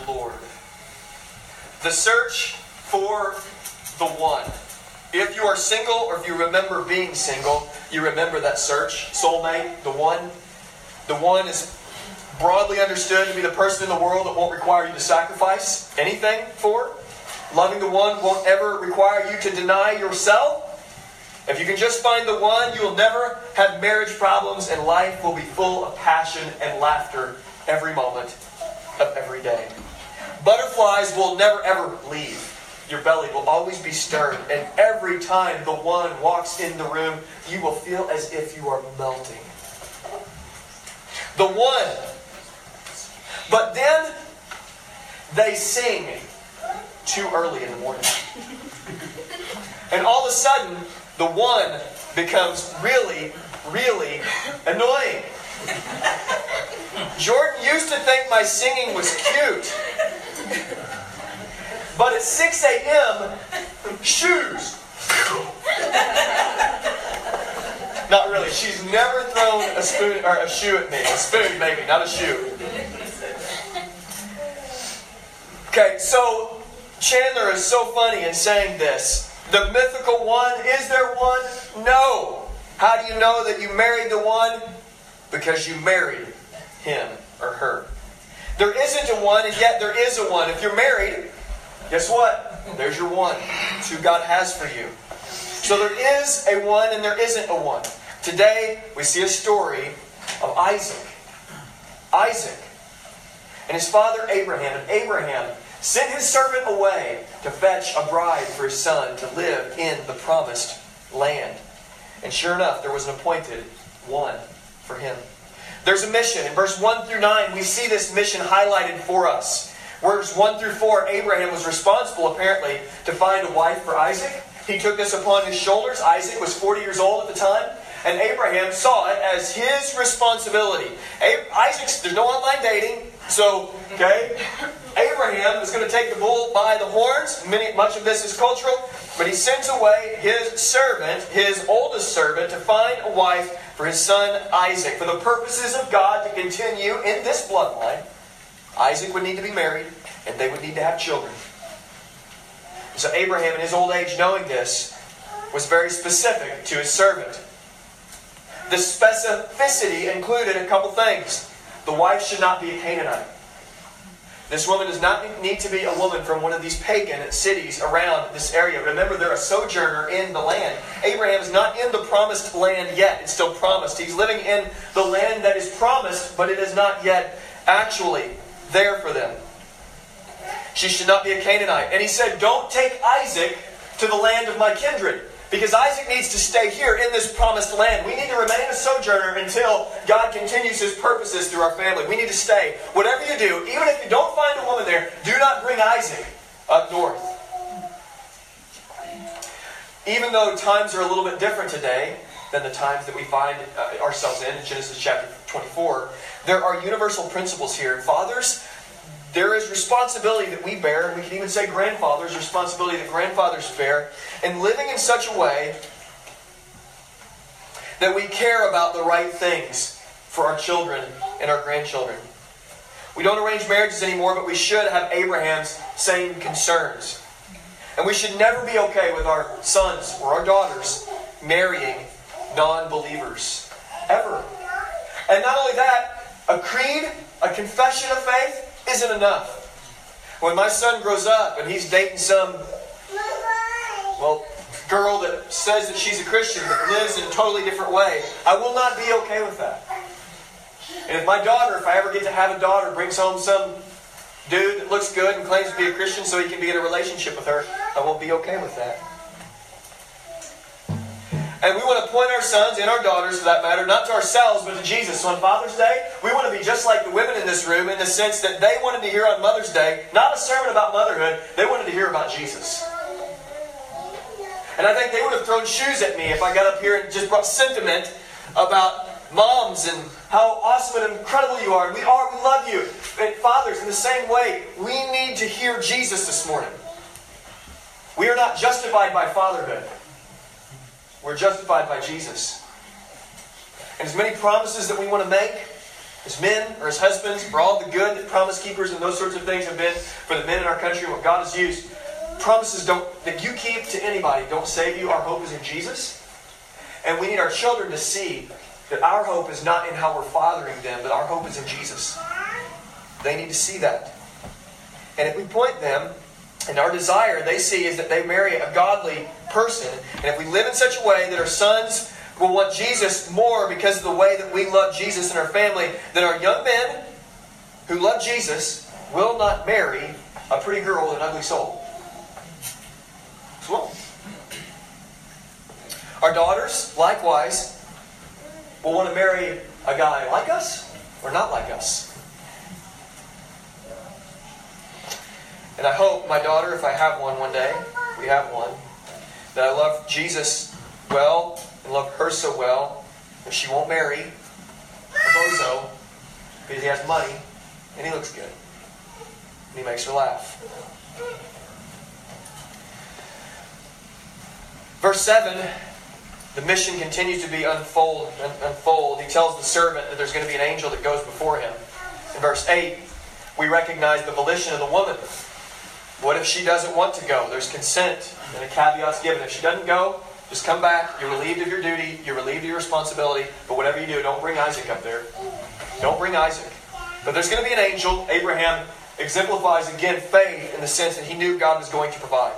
the Lord. The search for the one. If you are single or if you remember being single, you remember that search. Soulmate, the one. The one is broadly understood to be the person in the world that won't require you to sacrifice anything for. Loving the one won't ever require you to deny yourself. If you can just find the one, you will never have marriage problems, and life will be full of passion and laughter every moment of every day. Butterflies will never ever leave. Your belly will always be stirred, and every time the one walks in the room, you will feel as if you are melting. The one. But then they sing too early in the morning. And all of a sudden, the one becomes really, really annoying. Jordan used to think my singing was cute. But at 6 a.m., shoes. Not really. She's never thrown a spoon or a shoe at me. A spoon, maybe, not a shoe. Okay, so Chandler is so funny in saying this. The mythical one, is there one? No. How do you know that you married the one? Because you married him or her. There isn't a one, and yet there is a one. If you're married, guess what? There's your one. It's who God has for you. So there is a one and there isn't a one. Today, we see a story of Isaac. Isaac and his father Abraham. And Abraham sent his servant away to fetch a bride for his son to live in the promised land. And sure enough, there was an appointed one for him. There's a mission. In verse 1 through 9, we see this mission highlighted for us. Verse 1 through 4, Abraham was responsible, apparently, to find a wife for Isaac. He took this upon his shoulders. Isaac was 40 years old at the time. And Abraham saw it as his responsibility. Isaac's, there's no online dating. So, okay, Abraham is going to take the bull by the horns. Many, much of this is cultural. But he sends away his servant, his oldest servant, to find a wife for his son Isaac. For the purposes of God to continue in this bloodline, Isaac would need to be married, and they would need to have children. So Abraham, in his old age, knowing this, was very specific to his servant. The specificity included a couple things. The wife should not be a Canaanite. This woman does not need to be a woman from one of these pagan cities around this area. Remember, they're a sojourner in the land. Abraham is not in the promised land yet. It's still promised. He's living in the land that is promised, but it is not yet actually there for them. She should not be a Canaanite. And he said, Don't take Isaac to the land of my kindred. Because Isaac needs to stay here in this promised land. We need to remain a sojourner until God continues his purposes through our family. We need to stay. Whatever you do, even if you don't find a woman there, do not bring Isaac up north. Even though times are a little bit different today than the times that we find uh, ourselves in, in Genesis chapter 24, there are universal principles here. Fathers, there is responsibility that we bear, and we can even say grandfathers, responsibility that grandfathers bear, in living in such a way that we care about the right things for our children and our grandchildren. We don't arrange marriages anymore, but we should have Abraham's same concerns. And we should never be okay with our sons or our daughters marrying non believers. Ever. And not only that, a creed, a confession of faith, isn't enough. When my son grows up and he's dating some, well, girl that says that she's a Christian but lives in a totally different way, I will not be okay with that. And if my daughter, if I ever get to have a daughter, brings home some dude that looks good and claims to be a Christian so he can be in a relationship with her, I won't be okay with that. And we want to point our sons and our daughters, for that matter, not to ourselves, but to Jesus. So on Father's Day, we want to be just like the women in this room in the sense that they wanted to hear on Mother's Day, not a sermon about motherhood, they wanted to hear about Jesus. And I think they would have thrown shoes at me if I got up here and just brought sentiment about moms and how awesome and incredible you are. And we are, we love you. And fathers, in the same way, we need to hear Jesus this morning. We are not justified by fatherhood. We're justified by Jesus. And as many promises that we want to make, as men or as husbands, for all the good that promise keepers and those sorts of things have been for the men in our country and what God has used, promises don't that you keep to anybody don't save you. Our hope is in Jesus. And we need our children to see that our hope is not in how we're fathering them, but our hope is in Jesus. They need to see that. And if we point them, and our desire they see is that they marry a godly person, and if we live in such a way that our sons will want Jesus more because of the way that we love Jesus in our family, then our young men who love Jesus will not marry a pretty girl with an ugly soul. Well, our daughters, likewise, will want to marry a guy like us or not like us. And I hope my daughter, if I have one one day, we have one, that I love Jesus well and love her so well that she won't marry a bozo because he has money and he looks good. And he makes her laugh. Verse 7, the mission continues to be unfold, unfold. He tells the servant that there's going to be an angel that goes before him. In verse 8, we recognize the volition of the woman. What if she doesn't want to go? There's consent and a caveat's given. If she doesn't go, just come back. You're relieved of your duty. You're relieved of your responsibility. But whatever you do, don't bring Isaac up there. Don't bring Isaac. But there's going to be an angel. Abraham exemplifies again faith in the sense that he knew God was going to provide.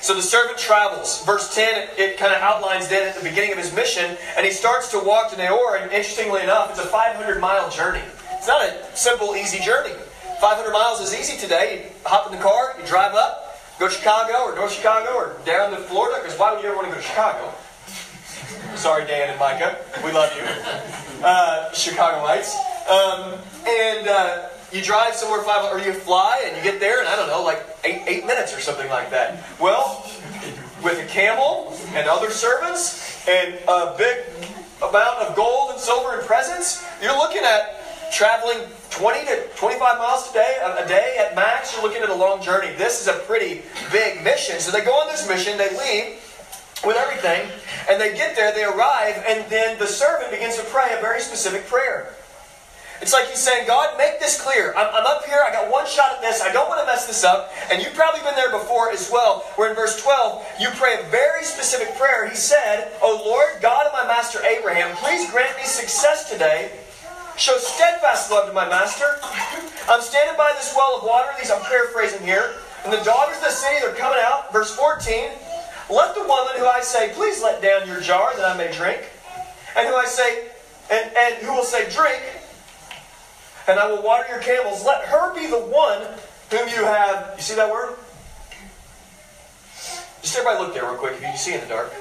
So the servant travels. Verse 10, it, kind of outlines then at the beginning of his mission, and he starts to walk to Nahor, and interestingly enough, it's a 500 mile journey. It's not a simple, easy journey. 500 miles is easy today. You hop in the car, you drive up, go to Chicago or North Chicago or down to Florida, because why would you ever want to go to Chicago? Sorry, Dan and Micah. We love you. Uh, Chicagoites. Um, and uh, you drive somewhere five, or you fly and you get there in, I don't know, like eight, eight minutes or something like that. Well, with a camel and other servants and a big amount of gold and silver and presents, you're looking at traveling 20 to 25 miles a day, a day at max. You're looking at a long journey. This is a pretty big mission. So they go on this mission, they leave with everything, and they get there, they arrive, and then the servant begins to pray a very specific prayer. It's like he's saying, God, make this clear. I'm, I'm, up here. I got one shot at this. I don't want to mess this up. And you've probably been there before as well, where in verse 12, you pray a very specific prayer. He said, O Lord, God of my master Abraham, please grant me success today. Show steadfast love to my master. I'm standing by this well of water. These I'm paraphrasing here. And the daughters of the city, they're coming out. Verse 14. Let the woman who I say, please let down your jar that I may drink. And who I say, and, and who will say, drink, and I will water your camels. Let her be the one whom you have. You see that word? Just everybody look there real quick if you can see in the dark.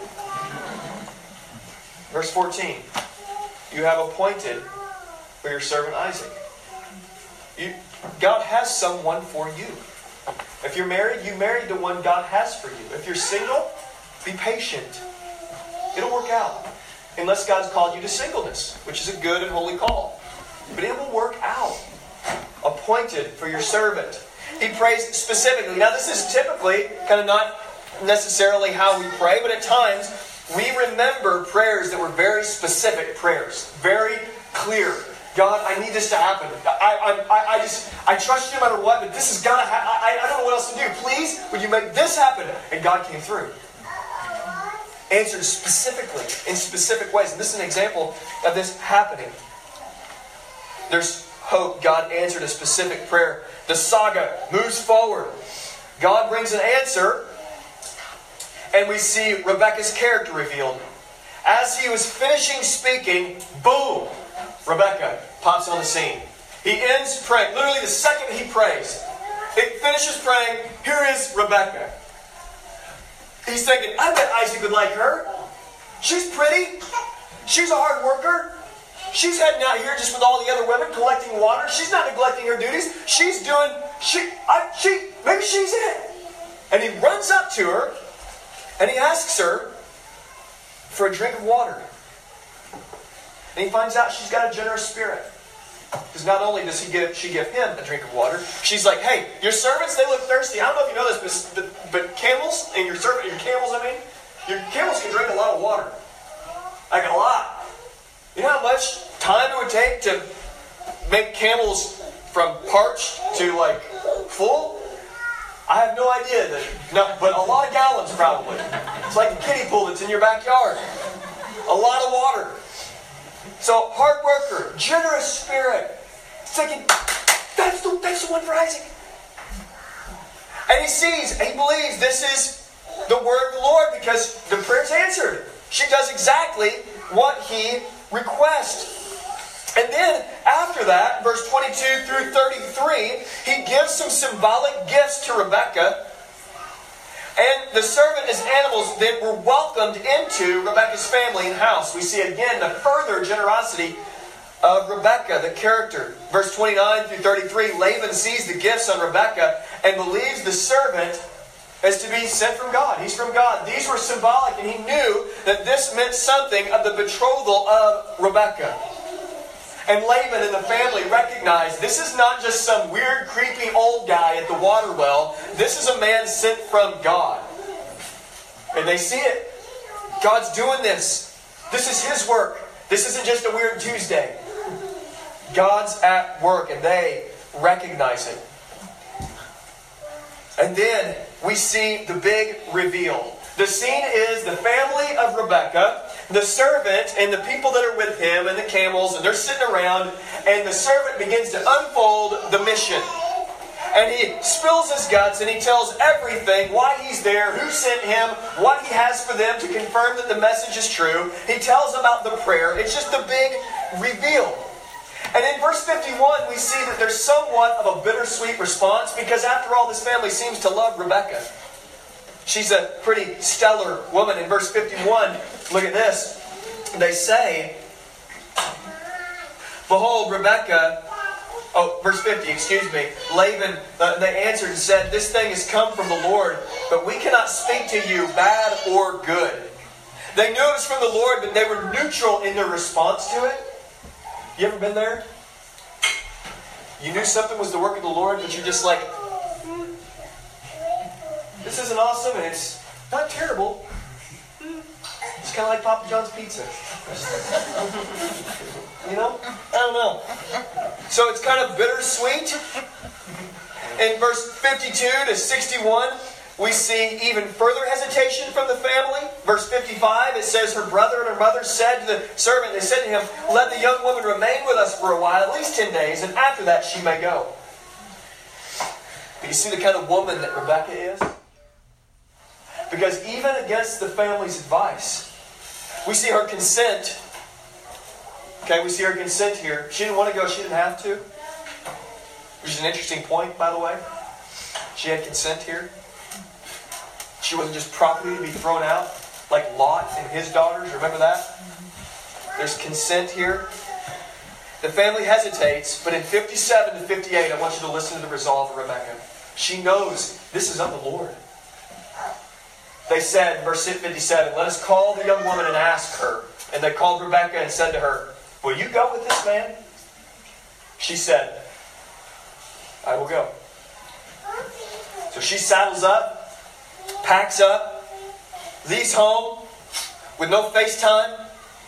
Verse 14. You have appointed for your servant Isaac. You, God has someone for you. If you're married, you married the one God has for you. If you're single, be patient. It'll work out. Unless God's called you to singleness, which is a good and holy call but it will work out. Appointed for your servant. He prays specifically. Now, this is typically kind of not necessarily how we pray, but at times we remember prayers that were very specific prayers, very clear. God, I need this to happen. I, I, I just, I trust you no matter what, but this has got to happen. I, I don't know what else to do. Please, would you make this happen? And God came through. Answered specifically, in specific ways. And this is an example of this happening. There's hope. God answered a specific prayer. The saga moves forward. God brings an answer, and we see Rebecca's character revealed. As he was finishing speaking, boom, Rebecca pops on the scene. He ends praying. Literally, the second he prays, it finishes praying. Here is Rebecca. He's thinking, I bet Isaac would like her. She's pretty. She's a hard worker. She's heading out here just with all the other women collecting water. She's not neglecting her duties. She's doing, she, I, she, maybe she's it. And he runs up to her and he asks her for a drink of water. And he finds out she's got a generous spirit. Because not only does he give, she give him a drink of water, she's like, hey, your servants, they look thirsty. I don't know if you know this, but, but camels, and your servant, your camels, I mean, your camels can drink a lot of water. Like a lot. You know how much time it would take to make camels from parched to like full? I have no idea that, no, but a lot of gallons probably. It's like a kiddie pool that's in your backyard. A lot of water. So hard worker, generous spirit, thinking that's the that's the one for Isaac. And he sees, and he believes this is the word of the Lord because the prayer's answered. She does exactly what he requests. And then after that, verse 22 through 33, he gives some symbolic gifts to Rebekah. And the servant as animals then were welcomed into Rebekah's family and house. We see again the further generosity of Rebekah, the character. Verse 29 through 33 Laban sees the gifts on Rebekah and believes the servant is to be sent from God. He's from God. These were symbolic, and he knew that this meant something of the betrothal of Rebekah. And Laban and the family recognized this is not just some weird, creepy old guy at the water well. This is a man sent from God. And they see it. God's doing this. This is his work. This isn't just a weird Tuesday. God's at work, and they recognize it. And then we see the big reveal. The scene is the family of Rebecca, the servant, and the people that are with him, and the camels, and they're sitting around, and the servant begins to unfold the mission. And he spills his guts and he tells everything why he's there, who sent him, what he has for them to confirm that the message is true. He tells about the prayer. It's just a big reveal. And in verse 51, we see that there's somewhat of a bittersweet response because, after all, this family seems to love Rebecca. She's a pretty stellar woman. In verse 51, look at this. They say, Behold, Rebecca, oh, verse 50, excuse me. Laban, uh, they answered and said, This thing has come from the Lord, but we cannot speak to you bad or good. They knew it was from the Lord, but they were neutral in their response to it. You ever been there? You knew something was the work of the Lord, but you're just like, hmm, this isn't awesome and it's not terrible. It's kind of like Papa John's pizza. you know? I don't know. So it's kind of bittersweet. In verse 52 to 61, we see even further hesitation from the family. Verse 55, it says, Her brother and her mother said to the servant, They said to him, Let the young woman remain with us for a while, at least 10 days, and after that she may go. But you see the kind of woman that Rebecca is? Because even against the family's advice, we see her consent. Okay, we see her consent here. She didn't want to go, she didn't have to. Which is an interesting point, by the way. She had consent here. She wasn't just property to be thrown out like Lot and his daughters. Remember that? There's consent here. The family hesitates, but in 57 to 58, I want you to listen to the resolve of Rebecca. She knows this is of the Lord. They said, verse 57, Let us call the young woman and ask her. And they called Rebecca and said to her, Will you go with this man? She said, I will go. So she saddles up, packs up, leaves home with no FaceTime,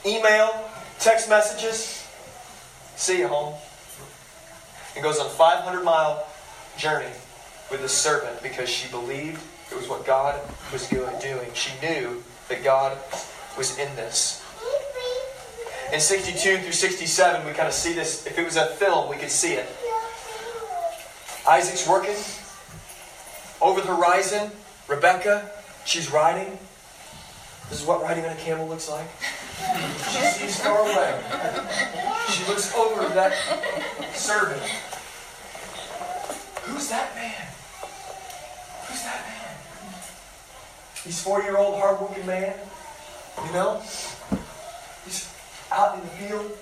email, text messages. See you home. And goes on a 500 mile journey with the servant because she believed it was what God was doing. She knew that God was in this. In 62 through 67, we kind of see this. If it was a film, we could see it. Isaac's working. Over the horizon, Rebecca, she's riding. This is what riding on a camel looks like. She sees far away. She looks over at that servant. Who's that man? Who's that man? He's 40 year old hardworking man. You know? He's out in the field.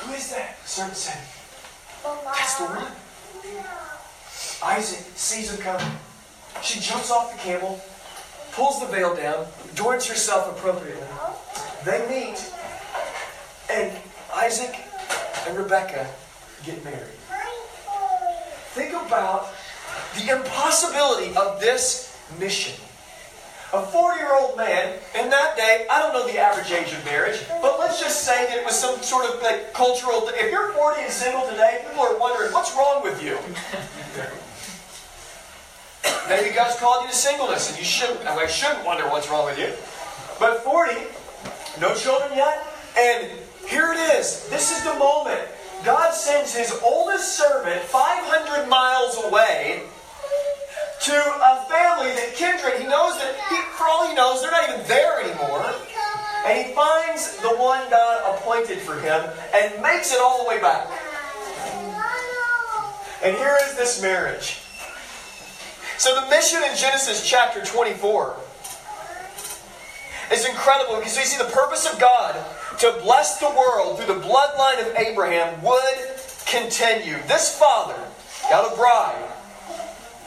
Who is that? The servant said, That's the one. Isaac sees him coming. She jumps off the camel, pulls the veil down, adorns herself appropriately. They meet, and Isaac and Rebecca get married. Think about the impossibility of this mission. A 40 year old man in that day, I don't know the average age of marriage, but let's just say that it was some sort of like cultural. If you're 40 and single today, people are wondering what's wrong with you. Maybe God's called you to singleness, and you shouldn't. I shouldn't wonder what's wrong with you. But 40, no children yet, and here it is. This is the moment. God sends His oldest servant 500 miles away to family that kindred. He knows that, he, for all he knows, they're not even there anymore. And he finds the one God appointed for him and makes it all the way back. And here is this marriage. So the mission in Genesis chapter 24 is incredible because we see the purpose of God to bless the world through the bloodline of Abraham would continue. This father got a bride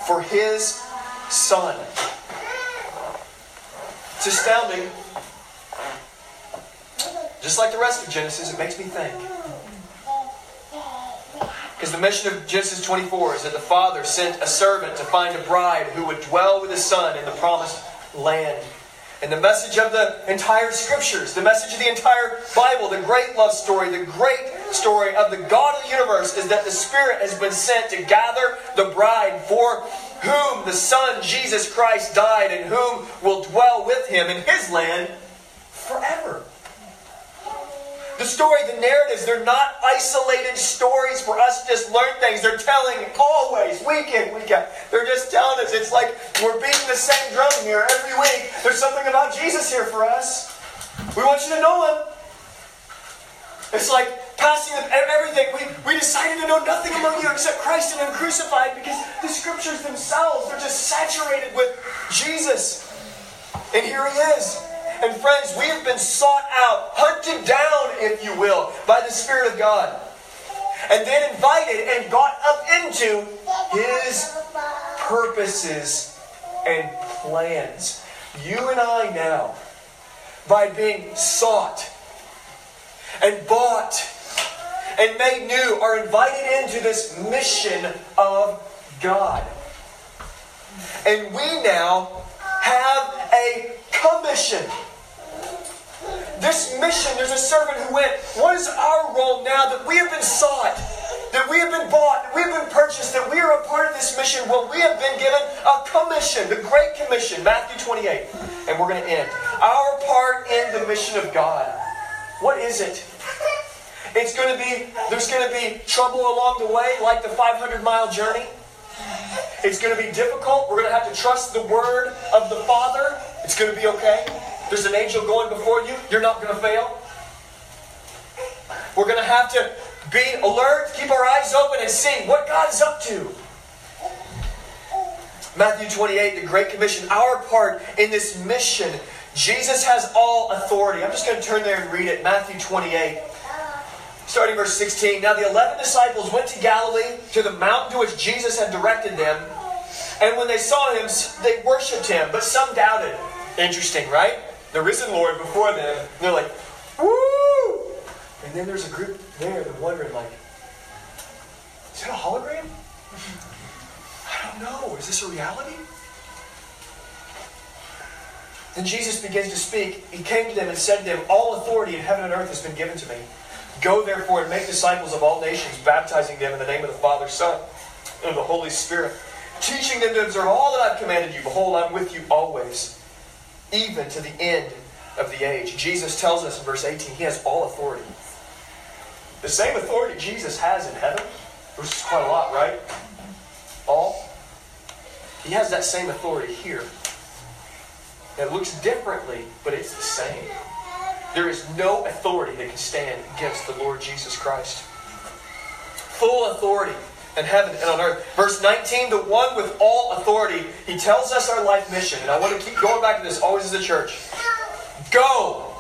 for his son. It's astounding. Just like the rest of Genesis, it makes me think. Because the mission of Genesis 24 is that the father sent a servant to find a bride who would dwell with his son in the promised land. And the message of the entire scriptures, the message of the entire Bible, the great love story, the great story of the God of the universe is that the Spirit has been sent to gather the bride for whom the Son, Jesus Christ, died and whom will dwell with him in his land forever. The story, the narratives, they're not isolated stories for us to just learn things. They're telling always, week in, week out. They're just telling us. It's like we're beating the same drum here every week. There's something about Jesus here for us. We want you to know Him. It's like passing them everything. We, we decided to know nothing among you except Christ and Him crucified because the scriptures themselves, they're just saturated with Jesus. And here He is. And friends, we have been sought out, hunted down, if you will, by the Spirit of God. And then invited and got up into His purposes and plans. You and I now, by being sought and bought and made new, are invited into this mission of God. And we now have a commission. This mission, there's a servant who went, What is our role now that we have been sought, that we have been bought, that we have been purchased, that we are a part of this mission? Well, we have been given a commission, the Great Commission, Matthew 28. And we're going to end. Our part in the mission of God. What is it? It's going to be, there's going to be trouble along the way, like the 500 mile journey. It's going to be difficult. We're going to have to trust the word of the Father. It's going to be okay. There's an angel going before you. You're not going to fail. We're going to have to be alert, keep our eyes open, and see what God is up to. Matthew 28, the Great Commission, our part in this mission. Jesus has all authority. I'm just going to turn there and read it. Matthew 28, starting verse 16. Now the eleven disciples went to Galilee, to the mountain to which Jesus had directed them. And when they saw him, they worshipped him, but some doubted. Interesting, right? the risen Lord before them. They're like, woo! And then there's a group there that wondering, like, is that a hologram? I don't know. Is this a reality? Then Jesus begins to speak. He came to them and said to them, All authority in heaven and earth has been given to me. Go therefore and make disciples of all nations, baptizing them in the name of the Father, Son, and of the Holy Spirit, teaching them to observe all that I've commanded you. Behold, I'm with you always even to the end of the age. Jesus tells us in verse 18, He has all authority. The same authority Jesus has in heaven, which is quite a lot, right? All. He has that same authority here. It looks differently, but it's the same. There is no authority that can stand against the Lord Jesus Christ. Full authority in heaven and on earth. Verse 19, the one with all authority, he tells us our life mission. And I want to keep going back to this always as a church. Go.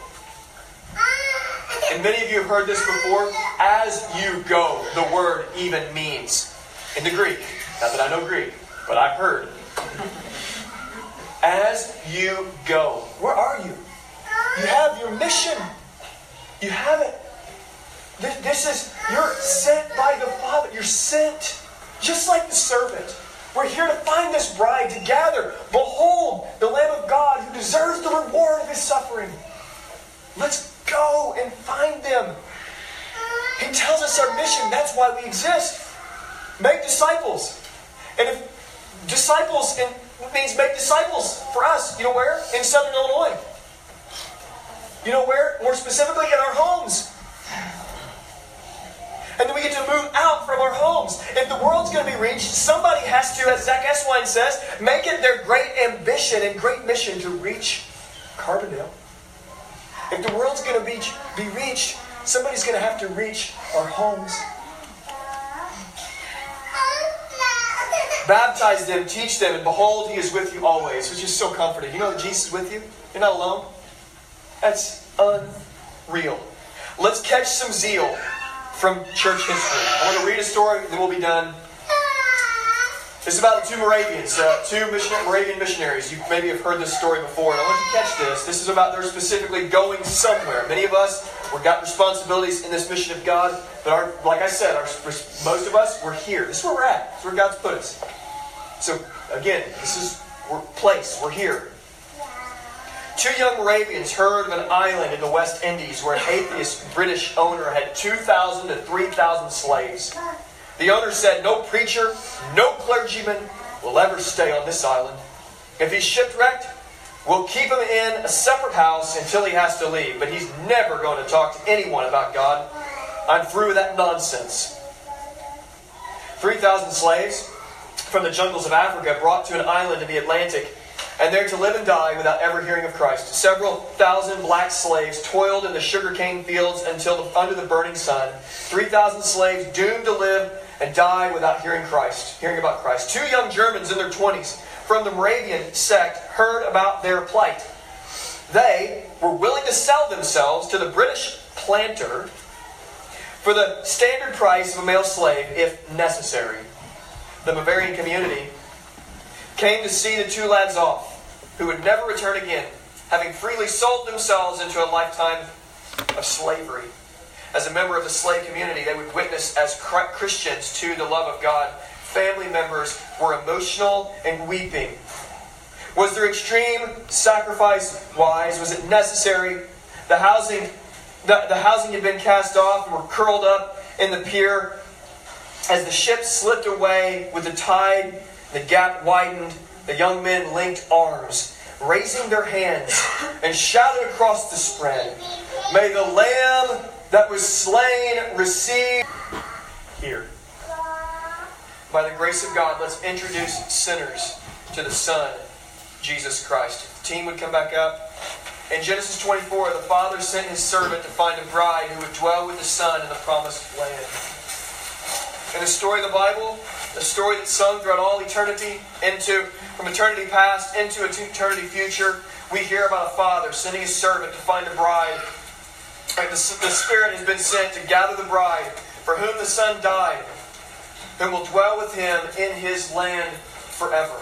And many of you have heard this before. As you go, the word even means in the Greek. Not that I know Greek, but I've heard. As you go. Where are you? You have your mission. You have it. This is, you're sent by the Father. You're sent. Just like the servant. We're here to find this bride to gather. Behold, the Lamb of God who deserves the reward of his suffering. Let's go and find them. He tells us our mission. That's why we exist. Make disciples. And if disciples means make disciples for us, you know where? In Southern Illinois. You know where? More specifically, in our homes. And then we get to move out from our homes. If the world's going to be reached, somebody has to, as Zack Eswine says, make it their great ambition and great mission to reach Carbondale. If the world's going to be, be reached, somebody's going to have to reach our homes. Baptize them, teach them, and behold, He is with you always, which is so comforting. You know that Jesus is with you? You're not alone? That's unreal. Let's catch some zeal from church history. I want to read a story, then we'll be done. It's about the two Moravians, uh, two Moravian missionaries. You maybe have heard this story before, and I want you to catch this. This is about their specifically going somewhere. Many of us, we've got responsibilities in this mission of God, but our, like I said, our, most of us, we're here. This is where we're at. This is where God's put us. So, again, this is we're place. We're here. Two young Moravians heard of an island in the West Indies where an atheist British owner had 2,000 to 3,000 slaves. The owner said, No preacher, no clergyman will ever stay on this island. If he's shipwrecked, we'll keep him in a separate house until he has to leave, but he's never going to talk to anyone about God. I'm through with that nonsense. 3,000 slaves from the jungles of Africa brought to an island in the Atlantic and there to live and die without ever hearing of Christ. Several thousand black slaves toiled in the sugarcane fields until the, under the burning sun. 3,000 slaves doomed to live and die without hearing Christ, hearing about Christ. Two young Germans in their 20s from the Moravian sect heard about their plight. They were willing to sell themselves to the British planter for the standard price of a male slave if necessary. The Moravian community came to see the two lads off, who would never return again, having freely sold themselves into a lifetime of slavery. As a member of the slave community, they would witness as Christians to the love of God. Family members were emotional and weeping. Was their extreme sacrifice wise? Was it necessary? The housing, the, the housing had been cast off and were curled up in the pier. As the ship slipped away with the tide the gap widened. The young men linked arms, raising their hands, and shouted across the spread May the Lamb that was slain receive here. By the grace of God, let's introduce sinners to the Son, Jesus Christ. The team would come back up. In Genesis 24, the Father sent his servant to find a bride who would dwell with the Son in the promised land. In the story of the Bible, a story that's sung throughout all eternity, into from eternity past into eternity future. We hear about a father sending his servant to find a bride. And the, the Spirit has been sent to gather the bride for whom the Son died, who will dwell with him in his land forever.